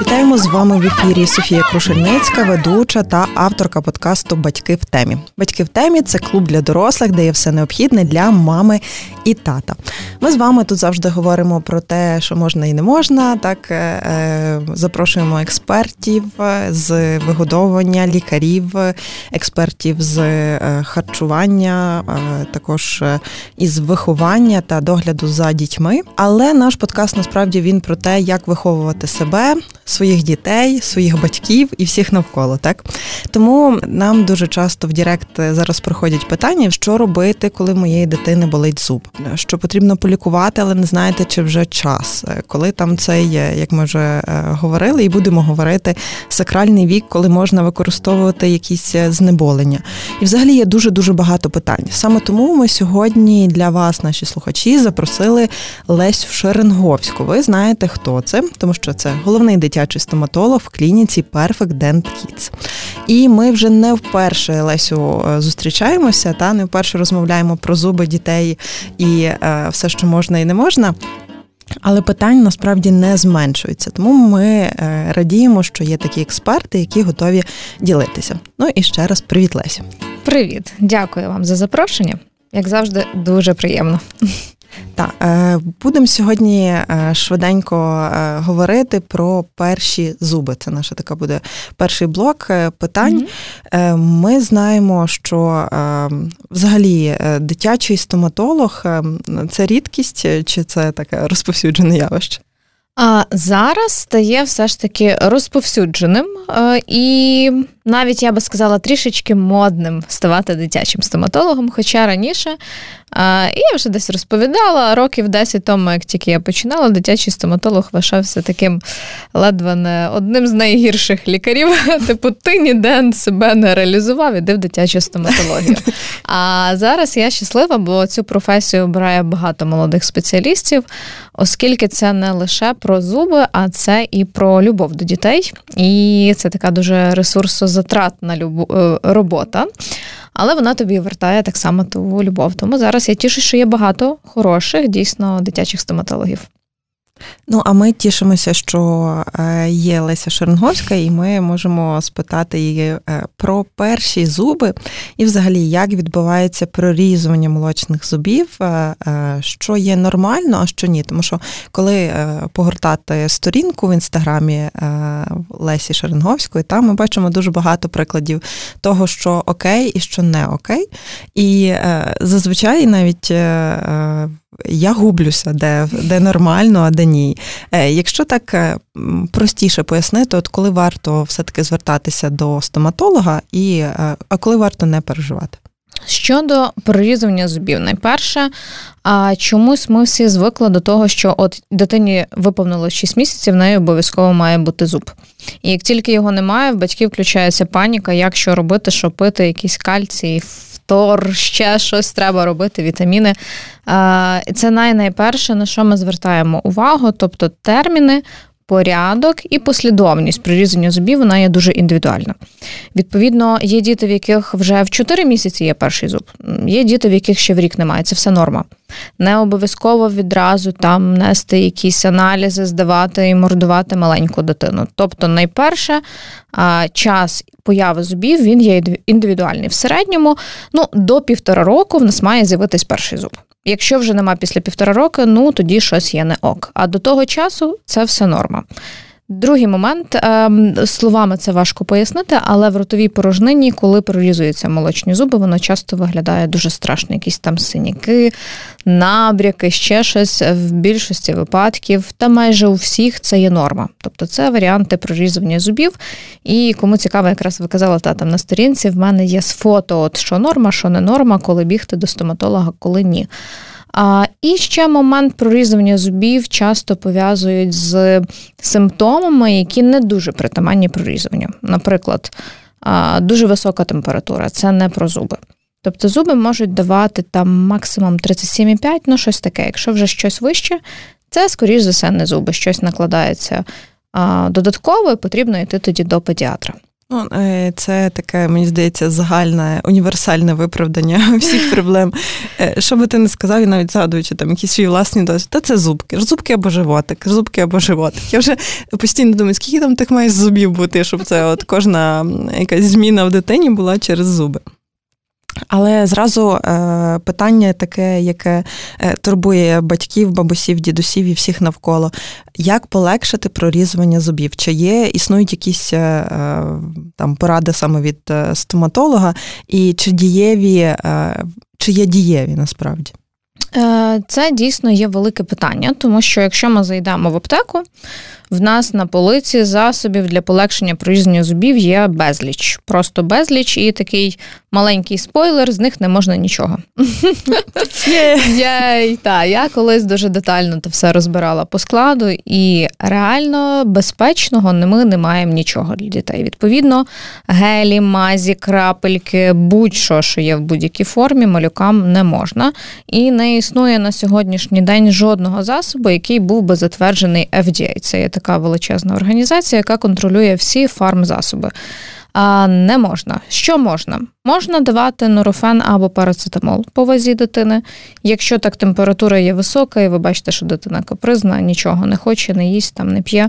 Вітаємо з вами в ефірі Софія Крушельницька, ведуча та авторка подкасту Батьки в темі. Батьки в темі це клуб для дорослих, де є все необхідне для мами і тата. Ми з вами тут завжди говоримо про те, що можна і не можна. Так е, е, запрошуємо експертів з вигодовування, лікарів, експертів з е, харчування, також із виховання та догляду за дітьми. Але наш подкаст насправді він про те, як виховувати себе своїх дітей, своїх батьків і всіх навколо. Так тому нам дуже часто в Директ зараз приходять питання, що робити, коли в моєї дитини болить зуб, що потрібно полікувати, але не знаєте, чи вже час, коли там цей, як ми вже е, говорили, і будемо говорити, сакральний вік, коли можна використовувати якісь е, знеболення. І взагалі є дуже дуже багато питань. Саме тому ми сьогодні для вас, наші слухачі, запросили Лесю Шеренговську. Ви знаєте, хто це, тому що це головний дитячий дитячий стоматолог в клініці Perfect Dent Kids. І ми вже не вперше Лесю е, зустрічаємося, та не вперше розмовляємо про зуби дітей і е, все, що можна і не можна. Але питань насправді не зменшується, тому ми е, радіємо, що є такі експерти, які готові ділитися. Ну і ще раз привіт, Лесю. Привіт, дякую вам за запрошення. Як завжди, дуже приємно. Так, е, будемо сьогодні е, швиденько е, говорити про перші зуби. Це наша така буде перший блок питань. Mm-hmm. Ми знаємо, що взагалі дитячий стоматолог це рідкість, чи це таке розповсюджене явище? А зараз стає все ж таки розповсюдженим і навіть я би сказала трішечки модним ставати дитячим стоматологом. Хоча раніше і я вже десь розповідала років 10 тому, як тільки я починала, дитячий стоматолог вважався таким ледве не одним з найгірших лікарів. Типу, ти ніде себе не реалізував, іди в дитячу стоматологію. А зараз я щаслива, бо цю професію обирає багато молодих спеціалістів, оскільки це не лише про зуби, а це і про любов до дітей. І це така дуже ресурсозатратна е, робота але вона тобі вертає так само ту любов. Тому зараз я тішу, що є багато хороших, дійсно дитячих стоматологів. Ну, а ми тішимося, що е, є Леся Шеренговська, і ми можемо спитати її е, про перші зуби і, взагалі, як відбувається прорізування молочних зубів, е, що є нормально, а що ні. Тому що коли погортати сторінку в інстаграмі Лесі Шеренговської, там ми бачимо дуже багато прикладів того, що окей і що не окей. І зазвичай навіть я гублюся, де де нормально, а де ні. Е, якщо так е, простіше пояснити, от коли варто все-таки звертатися до стоматолога, і е, а коли варто не переживати? Щодо прорізування зубів, найперше, а чомусь ми всі звикли до того, що от дитині виповнило 6 місяців, в неї обов'язково має бути зуб. І як тільки його немає, в батьків включається паніка, як що робити, що пити, якісь кальції, фтор, ще щось треба робити, вітаміни. Це найперше, на що ми звертаємо увагу, тобто терміни. Порядок і послідовність прирізання зубів вона є дуже індивідуальна. Відповідно, є діти, в яких вже в 4 місяці є перший зуб, є діти, в яких ще в рік немає. Це все норма. Не обов'язково відразу там нести якісь аналізи, здавати і мордувати маленьку дитину. Тобто, найперше час появи зубів він є індивідуальний. В середньому ну, до півтора року в нас має з'явитись перший зуб. Якщо вже нема після півтора роки, ну тоді щось є не ок. А до того часу це все норма. Другий момент ем, словами це важко пояснити, але в ротовій порожнині, коли прорізуються молочні зуби, воно часто виглядає дуже страшно. Якісь там синяки, набряки, ще щось в більшості випадків, та майже у всіх це є норма. Тобто це варіанти прорізування зубів. І кому цікаво, якраз ви казали та там на сторінці, в мене є з фото, от що норма, що не норма, коли бігти до стоматолога, коли ні. І ще момент прорізування зубів часто пов'язують з симптомами, які не дуже притаманні прорізуванню. Наприклад, дуже висока температура це не про зуби. Тобто зуби можуть давати там максимум 37,5, ну щось таке. Якщо вже щось вище, це, скоріш за все, не зуби, щось накладається додатково, і потрібно йти тоді до педіатра. Ну, е, це таке, мені здається, загальне універсальне виправдання всіх проблем. Е, що би ти не сказав, і навіть згадуючи там якісь свої власні досвід, та це зубки, зубки або животик, зубки або животик. Я вже постійно думаю, скільки там тих має зубів бути, щоб це от кожна якась зміна в дитині була через зуби. Але зразу е, питання таке, яке е, турбує батьків, бабусів, дідусів і всіх навколо: як полегшити прорізування зубів? Чи є існують якісь е, там поради саме від стоматолога, і чи дієві, чи є дієві насправді? Це дійсно є велике питання, тому що якщо ми зайдемо в аптеку, в нас на полиці засобів для полегшення прорізання зубів є безліч. Просто безліч і такий маленький спойлер, з них не можна нічого. Я та, я колись дуже детально це все розбирала по складу, і реально безпечного ми не маємо нічого для дітей. Відповідно, гелі, мазі, крапельки, будь-що, що є в будь-якій формі, малюкам не можна. І не існує на сьогоднішній день жодного засобу, який був би затверджений FDA. Це є така величезна організація, яка контролює всі фармзасоби. А не можна. Що можна? Можна давати нурофен або парацетамол по вазі дитини. Якщо так температура є висока, і ви бачите, що дитина капризна, нічого не хоче, не їсть, там не п'є.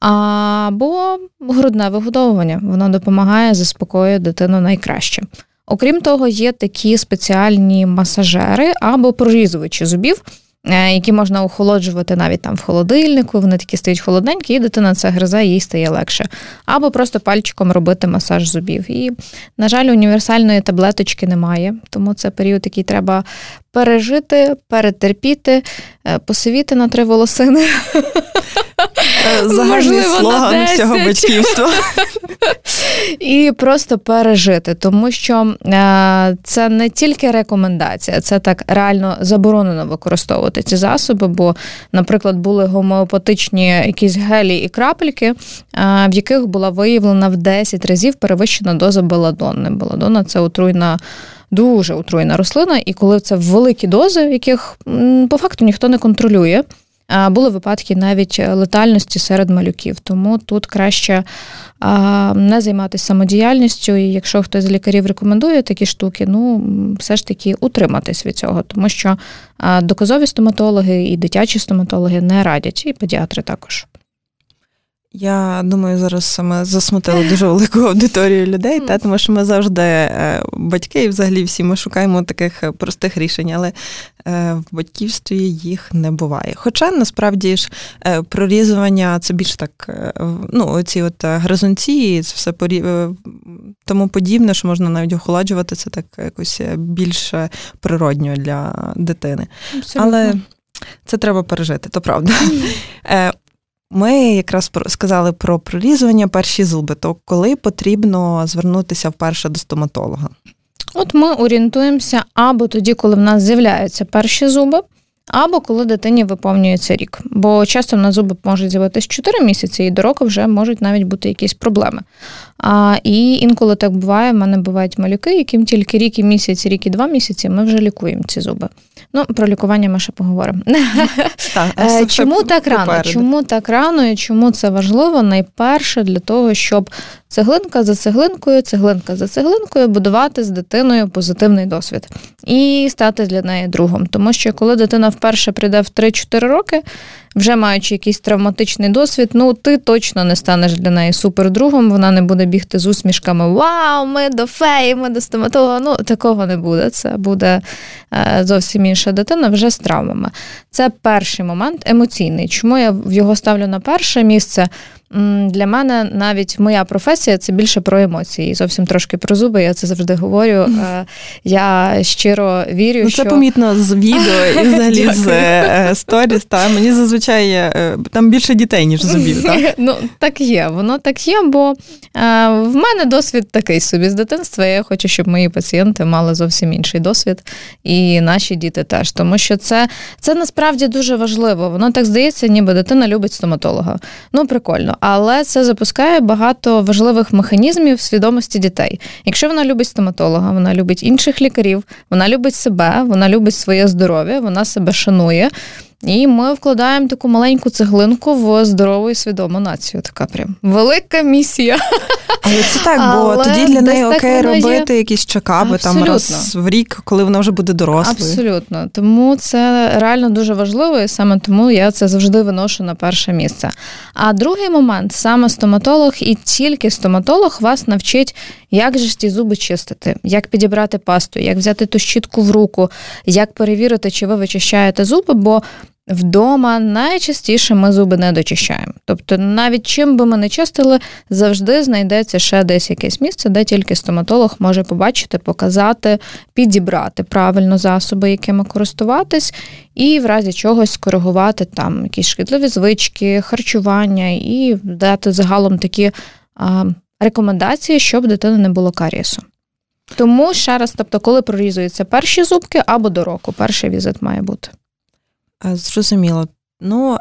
Або грудне вигодовування, воно допомагає заспокоює дитину найкраще. Окрім того, є такі спеціальні масажери або прорізувачі зубів. Е, які можна охолоджувати навіть там в холодильнику, вони такі стають холодненькі, і дитина це гризе, їй стає легше. Або просто пальчиком робити масаж зубів. І, на жаль, універсальної таблеточки немає, тому це період, який треба пережити, перетерпіти, е, посивіти на три волосини. Е, загальний слоган всього батьківства. І просто пережити, тому що е, це не тільки рекомендація, це так реально заборонено використовувати ці засоби. Бо, наприклад, були гомеопатичні якісь гелі і крапельки, в яких була виявлена в 10 разів перевищена доза беладонни. Беладонна – це отруйна дуже отруєна рослина, і коли це великі дози, яких по факту ніхто не контролює. Були випадки навіть летальності серед малюків, тому тут краще не займатися самодіяльністю. І якщо хтось з лікарів рекомендує такі штуки, ну все ж таки утриматись від цього, тому що доказові стоматологи і дитячі стоматологи не радять, і педіатри також. Я думаю, зараз ми засмутили дуже велику аудиторію людей, та тому що ми завжди е, батьки, і взагалі всі ми шукаємо таких е, простих рішень, але е, в батьківстві їх не буває. Хоча насправді ж прорізування це більш так, ну, оці от гризунці, це все порі... тому подібне, що можна навіть охолоджувати, це так якось більш природньо для дитини. Абсолютно. Але це треба пережити, то правда. Ми якраз сказали про прорізування перші зуби, то коли потрібно звернутися вперше до стоматолога? От ми орієнтуємося або тоді, коли в нас з'являються перші зуби, або коли дитині виповнюється рік. Бо часто на зуби можуть з'явитися 4 місяці, і до року вже можуть навіть бути якісь проблеми. А, І інколи так буває, в мене бувають малюки, яким тільки рік і місяць, рік і два місяці ми вже лікуємо ці зуби. Ну, про лікування ми ще поговоримо. Так, е, Чому так рано? Чому так рано і чому це важливо? Найперше для того, щоб цеглинка за цеглинкою, цеглинка за цеглинкою будувати з дитиною позитивний досвід і стати для неї другом. Тому що коли дитина вперше прийде в 3-4 роки, вже маючи якийсь травматичний досвід, ну ти точно не станеш для неї супердругом, вона не буде бігти з усмішками Вау, ми до феї, ми до стоматолога. Ну, такого не буде. Це буде е, зовсім інша дитина вже з травмами. Це перший момент емоційний. Чому я його ставлю на перше місце? Для мене навіть моя професія це більше про емоції. Зовсім трошки про зуби. Я це завжди говорю. Е, я щиро вірю, ну, це що... помітно з відео і взагалі з е, сторіс. Та мені зазвичай е, там більше дітей, ніж зубів. Так? Ну так є, воно так є, бо в мене досвід такий собі з дитинства. Я хочу, щоб мої пацієнти мали зовсім інший досвід, і наші діти теж. Тому що це, це насправді дуже важливо. Воно так здається, ніби дитина любить стоматолога. Ну прикольно але це запускає багато важливих механізмів свідомості дітей. Якщо вона любить стоматолога, вона любить інших лікарів, вона любить себе, вона любить своє здоров'я, вона себе шанує. І ми вкладаємо таку маленьку цеглинку в здорову і свідому націю. Така прям велика місія. Але це так, бо Але тоді для неї окей робити є... якісь чекапи там раз в рік, коли вона вже буде дорослою. Абсолютно. Тому це реально дуже важливо, і саме тому я це завжди виношу на перше місце. А другий момент саме стоматолог, і тільки стоматолог вас навчить, як же ж ті зуби чистити, як підібрати пасту, як взяти ту щітку в руку, як перевірити, чи ви вичищаєте зуби. бо Вдома найчастіше ми зуби не дочищаємо. Тобто, навіть чим би ми не чистили, завжди знайдеться ще десь якесь місце, де тільки стоматолог може побачити, показати, підібрати правильно засоби, якими користуватись, і в разі чогось скоригувати там якісь шкідливі звички, харчування і дати загалом такі а, рекомендації, щоб дитини не було карієсу. Тому ще раз, тобто, коли прорізуються перші зубки або до року, перший візит має бути. Зрозуміло. Ну,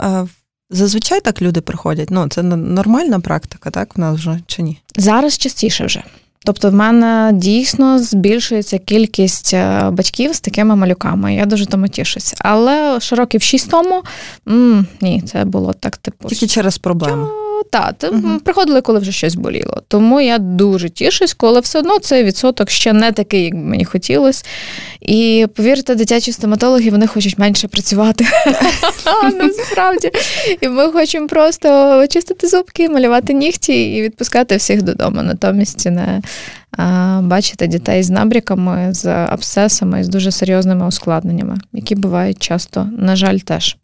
зазвичай так люди приходять. Ну, це нормальна практика, так, в нас вже чи ні? Зараз частіше вже. Тобто в мене дійсно збільшується кількість е, батьків з такими малюками. Я дуже тому тішуся. Але ще років шість тому м- ні, це було так типу. Тільки через проблеми та угу. приходили, коли вже щось боліло. Тому я дуже тішусь, коли все одно цей відсоток ще не такий, як мені хотілося. І повірте, дитячі стоматологи вони хочуть менше працювати. Насправді. І ми хочемо просто очистити зубки, малювати нігті і відпускати всіх додому. Натомість не бачити дітей з набріками, з абсцесами, з дуже серйозними ускладненнями, які бувають часто, на жаль, теж.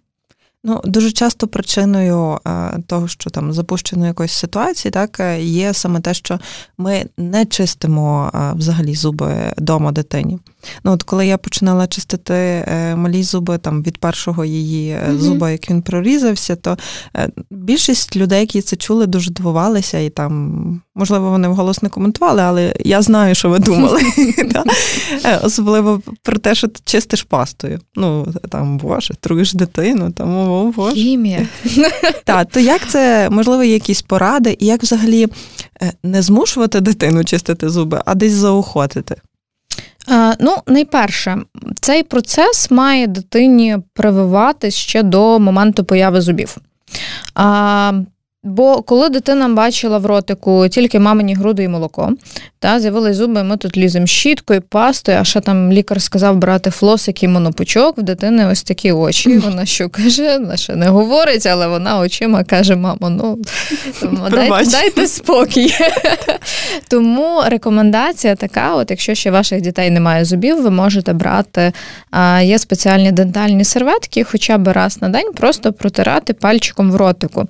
Ну, дуже часто причиною е, того, що там запущено якоїсь ситуації, так е, є саме те, що ми не чистимо е, взагалі зуби дома дитині. Ну, от коли я починала чистити малі зуби там від першого її mm-hmm. зуба, як він прорізався, то більшість людей, які це чули, дуже дивувалися і там, можливо, вони вголос не коментували, але я знаю, що ви думали. Особливо про те, що ти чистиш пастою. Ну там боже, труєш дитину, там. О, Боже. Хімія. Так, то як це, можливо, є якісь поради, і як взагалі е, не змушувати дитину чистити зуби, а десь заохотити? А, ну, найперше, цей процес має дитині прививати ще до моменту появи зубів. А, Бо коли дитина бачила в ротику тільки мамині груди і молоко, та з'явились зуби, ми тут ліземо щіткою, пастою, а ще там лікар сказав брати флосик і монопучок, в дитини ось такі очі. Вона що каже, вона ще не говорить, але вона очима каже: мамо, ну дайте, дайте спокій. Тому рекомендація така: от якщо ще ваших дітей немає зубів, ви можете брати. Є спеціальні дентальні серветки, хоча б раз на день просто протирати пальчиком в ротику.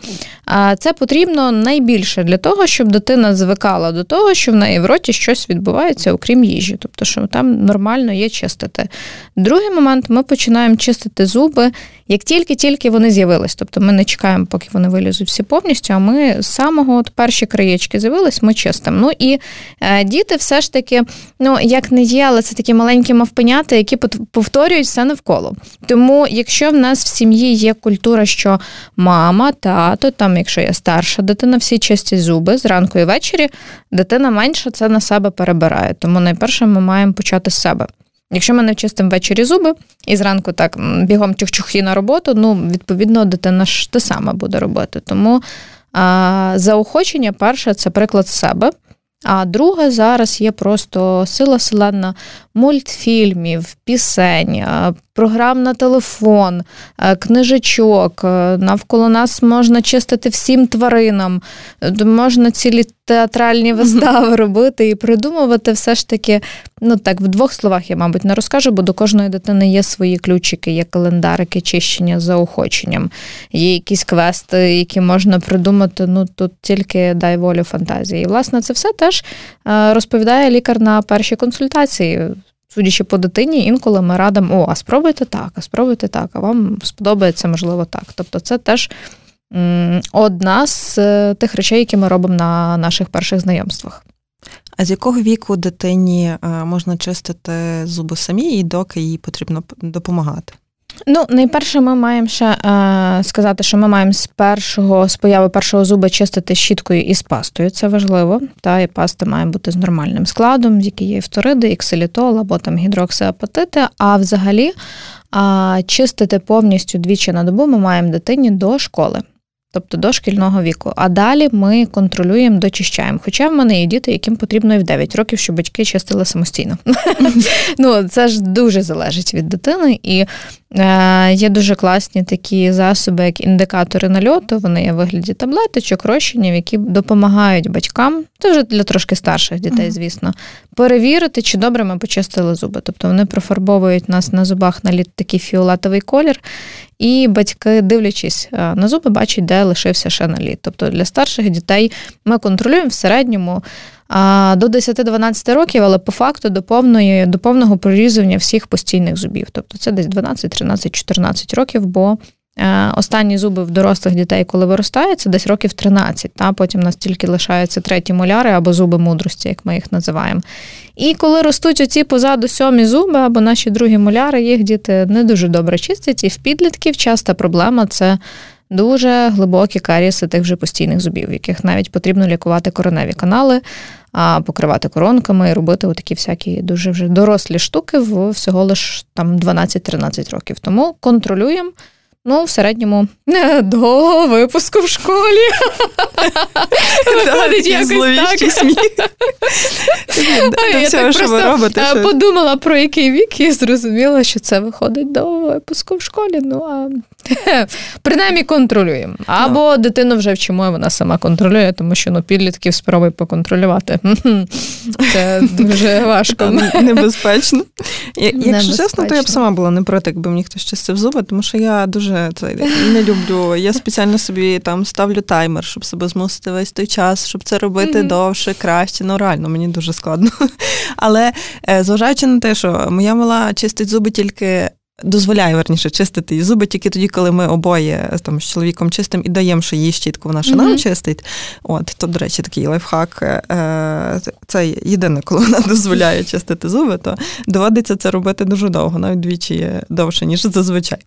Це потрібно найбільше для того, щоб дитина звикала до того, що в неї в роті щось відбувається, окрім їжі, тобто, що там нормально є чистити. Другий момент ми починаємо чистити зуби, як тільки-тільки вони з'явились. Тобто ми не чекаємо, поки вони вилізуть всі повністю, а ми з самого от перші краєчки з'явились, ми чистимо. Ну і е, діти все ж таки, ну як не є, але це такі маленькі мавпенята, які повторюють все навколо. Тому, якщо в нас в сім'ї є культура, що мама, тато, там, якщо є старша дитина, всі чистять зуби зранку і ввечері, дитина менша це на себе перебирає. Тому найперше ми маємо почати з себе. Якщо ми не вчистимо ввечері зуби і зранку так бігом чух-чухі на роботу, ну відповідно дитина ж те саме буде робити. Тому а, заохочення перше це приклад себе. А друге, зараз є просто сила селена мультфільмів, пісень, програм на телефон, книжечок. Навколо нас можна чистити всім тваринам, можна цілі театральні вистави робити і придумувати все ж таки. Ну так, в двох словах я, мабуть, не розкажу, бо до кожної дитини є свої ключики, є календарики, чищення за охоченням, є якісь квести, які можна придумати. Ну тут тільки дай волю фантазії. І власне це все теж розповідає лікар на першій консультації судячи по дитині, інколи ми радимо, о, а спробуйте так, а спробуйте так, а вам сподобається, можливо, так. Тобто, це теж одна з е, тих речей, які ми робимо на наших перших знайомствах. З якого віку дитині е, можна чистити зуби самі, і доки їй потрібно допомагати? Ну, найперше, ми маємо ще е, сказати, що ми маємо з першого з появи першого зуба чистити щіткою і з пастою. Це важливо. Та і паста має бути з нормальним складом, в якій є фториди, іксилітол або там гідроксиапатити. А взагалі А чистити повністю двічі на добу ми маємо дитині до школи тобто до шкільного віку. А далі ми контролюємо, дочищаємо. Хоча в мене є діти, яким потрібно і в 9 років, щоб батьки чистили самостійно. Ну, Це ж дуже залежить від дитини. І є дуже класні такі засоби, як індикатори нальоту. Вони є в вигляді таблеточок, розчинів, які допомагають батькам, це вже для трошки старших дітей, звісно, перевірити, чи добре ми почистили зуби. Тобто вони профарбовують нас на зубах на літ такий фіолетовий колір. І батьки, дивлячись е, на зуби, бачать, де лишився ще наліт. Тобто для старших дітей ми контролюємо в середньому до 10-12 років, але по факту до повної, до повного прорізування всіх постійних зубів. Тобто це десь 12, 13, 14 років, бо е, останні зуби в дорослих дітей, коли виростають, це десь років 13, та потім у нас тільки лишаються треті моляри або зуби мудрості, як ми їх називаємо. І коли ростуть оці позаду сьомі зуби або наші другі моляри, їх діти не дуже добре чистять. І в підлітків часта проблема це дуже глибокі каріси тих вже постійних зубів, яких навіть потрібно лікувати кореневі канали, а покривати коронками і робити такі всякі дуже вже дорослі штуки в всього лиш там 12-13 років. Тому контролюємо. Ну, в середньому до випуску в школі. Виходить якось так. Подумала про який вік і зрозуміла, що це виходить до випуску в школі. Ну, а принаймні контролюємо. Або дитину вже вчимо, і вона сама контролює, тому що ну, підлітків спробуй поконтролювати. Це дуже важко. Небезпечно. Якщо чесно, то я б сама була не проти, якби мені хтось чистив зуби, тому що я дуже дуже це не люблю. Я спеціально собі там ставлю таймер, щоб себе змусити весь той час, щоб це робити mm-hmm. довше, краще. Ну реально, мені дуже складно. Але е, зважаючи на те, що моя мала чистить зуби тільки дозволяє верніше чистити її зуби тільки тоді, коли ми обоє там з чоловіком чистимо і даємо, що її щітку вона ще mm-hmm. нам чистить. От то, до речі, такий лайфхак. Е, це єдине, коли вона дозволяє чистити зуби, то доводиться це робити дуже довго, навіть двічі довше, ніж зазвичай.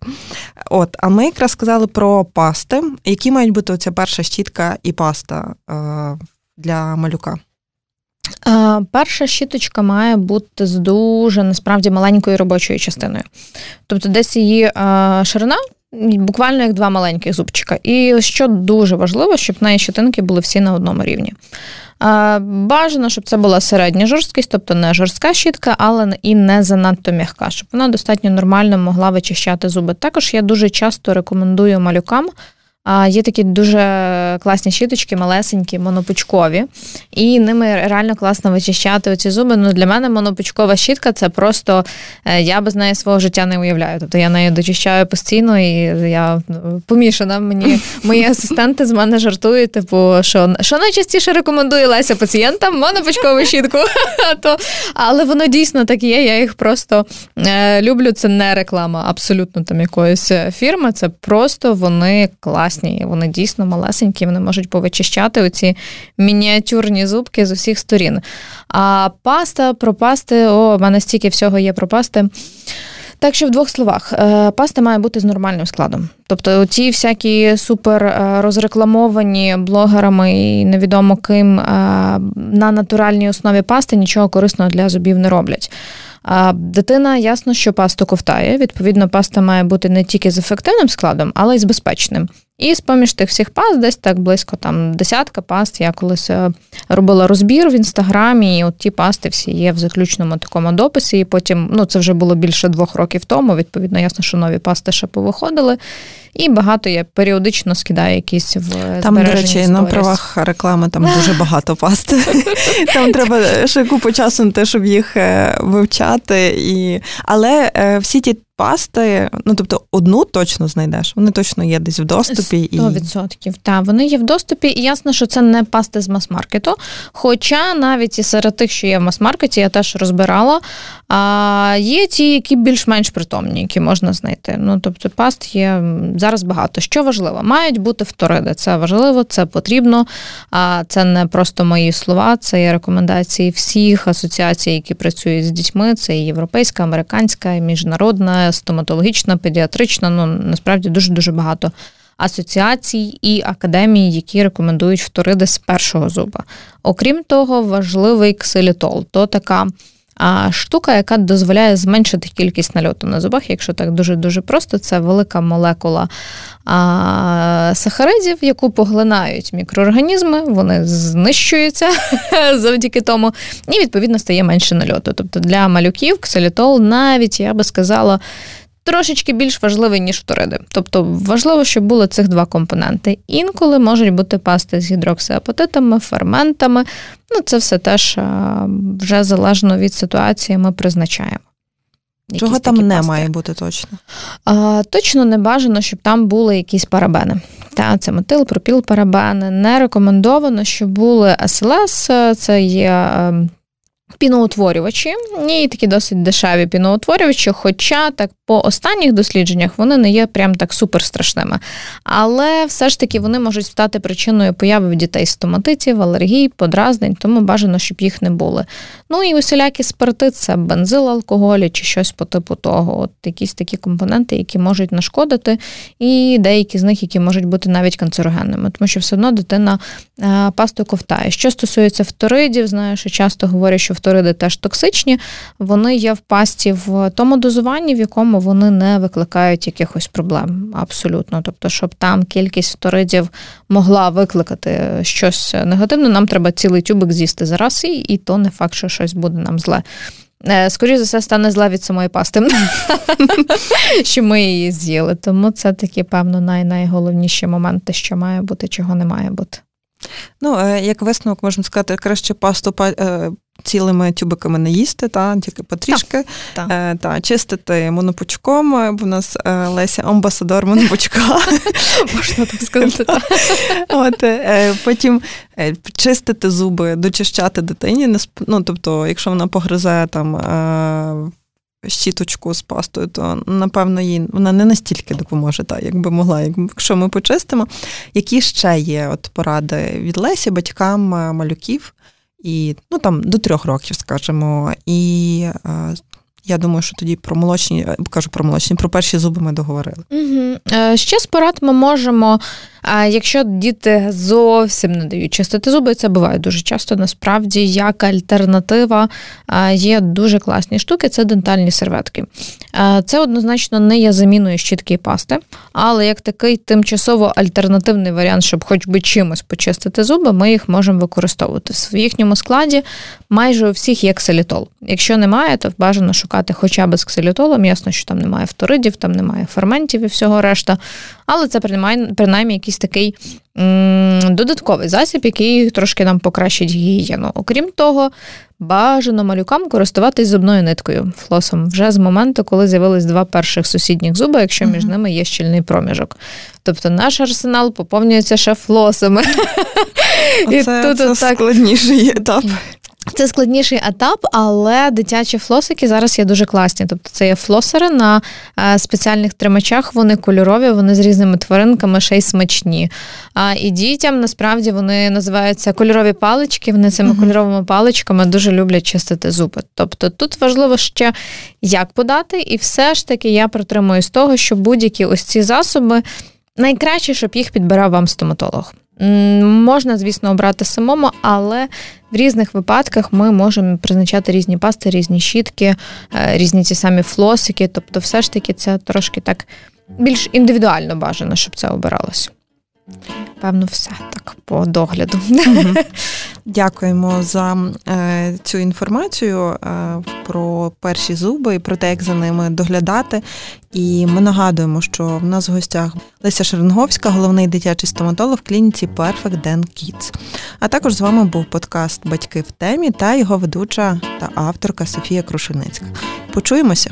От, а ми якраз сказали про пасти, які мають бути оця перша щітка і паста е, для малюка. Перша щіточка має бути з дуже насправді маленькою робочою частиною. Тобто, десь її ширина. Буквально як два маленьких зубчика. І що дуже важливо, щоб неї щетинки були всі на одному рівні. Бажано, щоб це була середня жорсткість, тобто не жорстка щітка, але і не занадто м'яка, щоб вона достатньо нормально могла вичищати зуби. Також я дуже часто рекомендую малюкам Є такі дуже класні щіточки, малесенькі, монопучкові, і ними реально класно вичищати оці зуби. Ну для мене монопучкова щітка це просто е, я без неї свого життя не уявляю. Тобто я нею дочищаю постійно, і я ну, помішана. Мені мої асистенти з мене жартують, типу, що що найчастіше рекомендує Леся пацієнтам монопучкову щітку. Але воно дійсно так є. Я їх просто е, люблю. Це не реклама абсолютно там якоїсь фірми. Це просто вони класні класні, вони дійсно малесенькі, вони можуть повичищати оці мініатюрні зубки з усіх сторін. А паста про пасти, о, в мене стільки всього є про пасти. Так що в двох словах, е, паста має бути з нормальним складом. Тобто ті всякі супер е, розрекламовані блогерами і невідомо ким е, на натуральній основі пасти нічого корисного для зубів не роблять. А дитина ясно, що пасту ковтає. Відповідно, паста має бути не тільки з ефективним складом, але й з безпечним. І з поміж тих всіх паст, десь так близько там десятка паст. Я колись е, робила розбір в інстаграмі, і от ті пасти всі є в заключному такому дописі. І потім, ну це вже було більше двох років тому. Відповідно, ясно, що нові пасти ще повиходили. І багато я періодично скидаю якісь в там, до речі, сторіс. на правах реклами там дуже багато паст. Там треба ще купу часу на те, щоб їх е, вивчати. І... Але е, всі ті пасти, ну тобто одну точно знайдеш. Вони точно є десь в доступі. Сто відсотків. І... Так, вони є в доступі, і ясно, що це не пасти з мас-маркету. Хоча навіть і серед тих, що є в мас-маркеті, я теж розбирала. А є ті, які більш-менш притомні, які можна знайти. Ну тобто, паст є зараз багато. Що важливо, мають бути вториди. Це важливо, це потрібно. А це не просто мої слова, це є рекомендації всіх асоціацій, які працюють з дітьми. Це і європейська, американська, і міжнародна, стоматологічна, педіатрична. Ну насправді дуже дуже багато. Асоціацій і академій, які рекомендують вториди з першого зуба. Окрім того, важливий ксилітол. То така А штука, яка дозволяє зменшити кількість нальоту на зубах, якщо так дуже дуже просто, це велика молекула а, сахаридів, яку поглинають мікроорганізми, вони знищуються завдяки тому, і відповідно стає менше нальоту. Тобто для малюків ксилітол навіть я би сказала трошечки більш важливий, ніж фториди. Тобто важливо, щоб були цих два компоненти. Інколи можуть бути пасти з гідроксиапатитами, ферментами. Ну, це все теж вже залежно від ситуації ми призначаємо. Якісь Чого там не пасти. має бути точно? А, Точно не бажано, щоб там були якісь парабени. Та, це метил, пропіл, парабени. Не рекомендовано, щоб були СЛС, це є ем, Піноутворювачі, і такі досить дешеві піноутворювачі, хоча так по останніх дослідженнях вони не є прям так супер страшними. Але все ж таки вони можуть стати причиною появи в дітей стоматитів, алергій, подразнень, тому бажано, щоб їх не були. Ну і усілякі спирти це бензил, алкоголі чи щось по типу того. От якісь такі компоненти, які можуть нашкодити, і деякі з них, які можуть бути навіть канцерогенними, тому що все одно дитина е, пастою ковтає. Що стосується фторидів, знаю, що часто говорять, що фториди теж токсичні, вони є в пасті в тому дозуванні, в якому вони не викликають якихось проблем. Абсолютно. Тобто, щоб там кількість фторидів могла викликати щось негативне, нам треба цілий тюбик з'їсти зараз, і, і то не факт, що щось буде нам зле. Е, скоріше за все, стане зле від самої пасти, що ми її з'їли. Тому це такі, певно, най- найголовніші моменти, що має бути, чого не має бути. Ну, е, як висновок можна сказати, краще пасту е, цілими тюбиками не їсти, та тільки потрішки, та, та. та чистити монопучком. Бо в нас е, Леся амбасадор монопучка. Можна так сказати. От, Потім чистити зуби, дочищати дитині. Ну, тобто, якщо вона погризе там щіточку з пастою, то напевно їй вона не настільки допоможе, так, якби могла, якщо ми почистимо. Які ще є от поради від Лесі батькам малюків? І ну там до трьох років, скажімо, і е, я думаю, що тоді про молочні, е, кажу про молочні, про перші зуби ми договорили. Угу. Ще з порад ми можемо а якщо діти зовсім не дають чистити зуби, це буває дуже часто. Насправді, як альтернатива є дуже класні штуки, це дентальні серветки. Це однозначно не є заміною щітки і пасти, але як такий тимчасово альтернативний варіант, щоб хоч би чимось почистити зуби, ми їх можемо використовувати. В їхньому складі майже у всіх є ксилітол. Якщо немає, то бажано шукати хоча б з ксилітолом. Ясно, що там немає фторидів, там немає ферментів і всього решта. Але це принаймні якийсь такий м- додатковий засіб, який трошки нам покращить гігієну. Окрім того, бажано малюкам користуватись зубною ниткою, флосом, вже з моменту, коли з'явились два перших сусідніх зуби, якщо між ними є щільний проміжок. Тобто наш арсенал поповнюється ще флосами. Оце, І тут це так... складніший етап. Це складніший етап, але дитячі флосики зараз є дуже класні. Тобто це є флосери на е, спеціальних тримачах, вони кольорові, вони з різними тваринками, ще й смачні. А і дітям насправді вони називаються кольорові палички. Вони цими uh-huh. кольоровими паличками дуже люблять чистити зуби. Тобто тут важливо ще як подати, і все ж таки я притримуюсь того, що будь-які ось ці засоби найкраще, щоб їх підбирав вам стоматолог. Можна, звісно, обрати самому, але в різних випадках ми можемо призначати різні пасти, різні щітки, е, різні ті самі флосики. Тобто, все ж таки, це трошки так більш індивідуально бажано, щоб це обиралось. Певно, все так по догляду. Дякуємо за е, цю інформацію е, про перші зуби і про те, як за ними доглядати. І ми нагадуємо, що в нас в гостях Леся Шеренговська, головний дитячий стоматолог в клініці Perfect Den Kids. А також з вами був подкаст Батьки в темі та його ведуча та авторка Софія Крушеницька. Почуємося.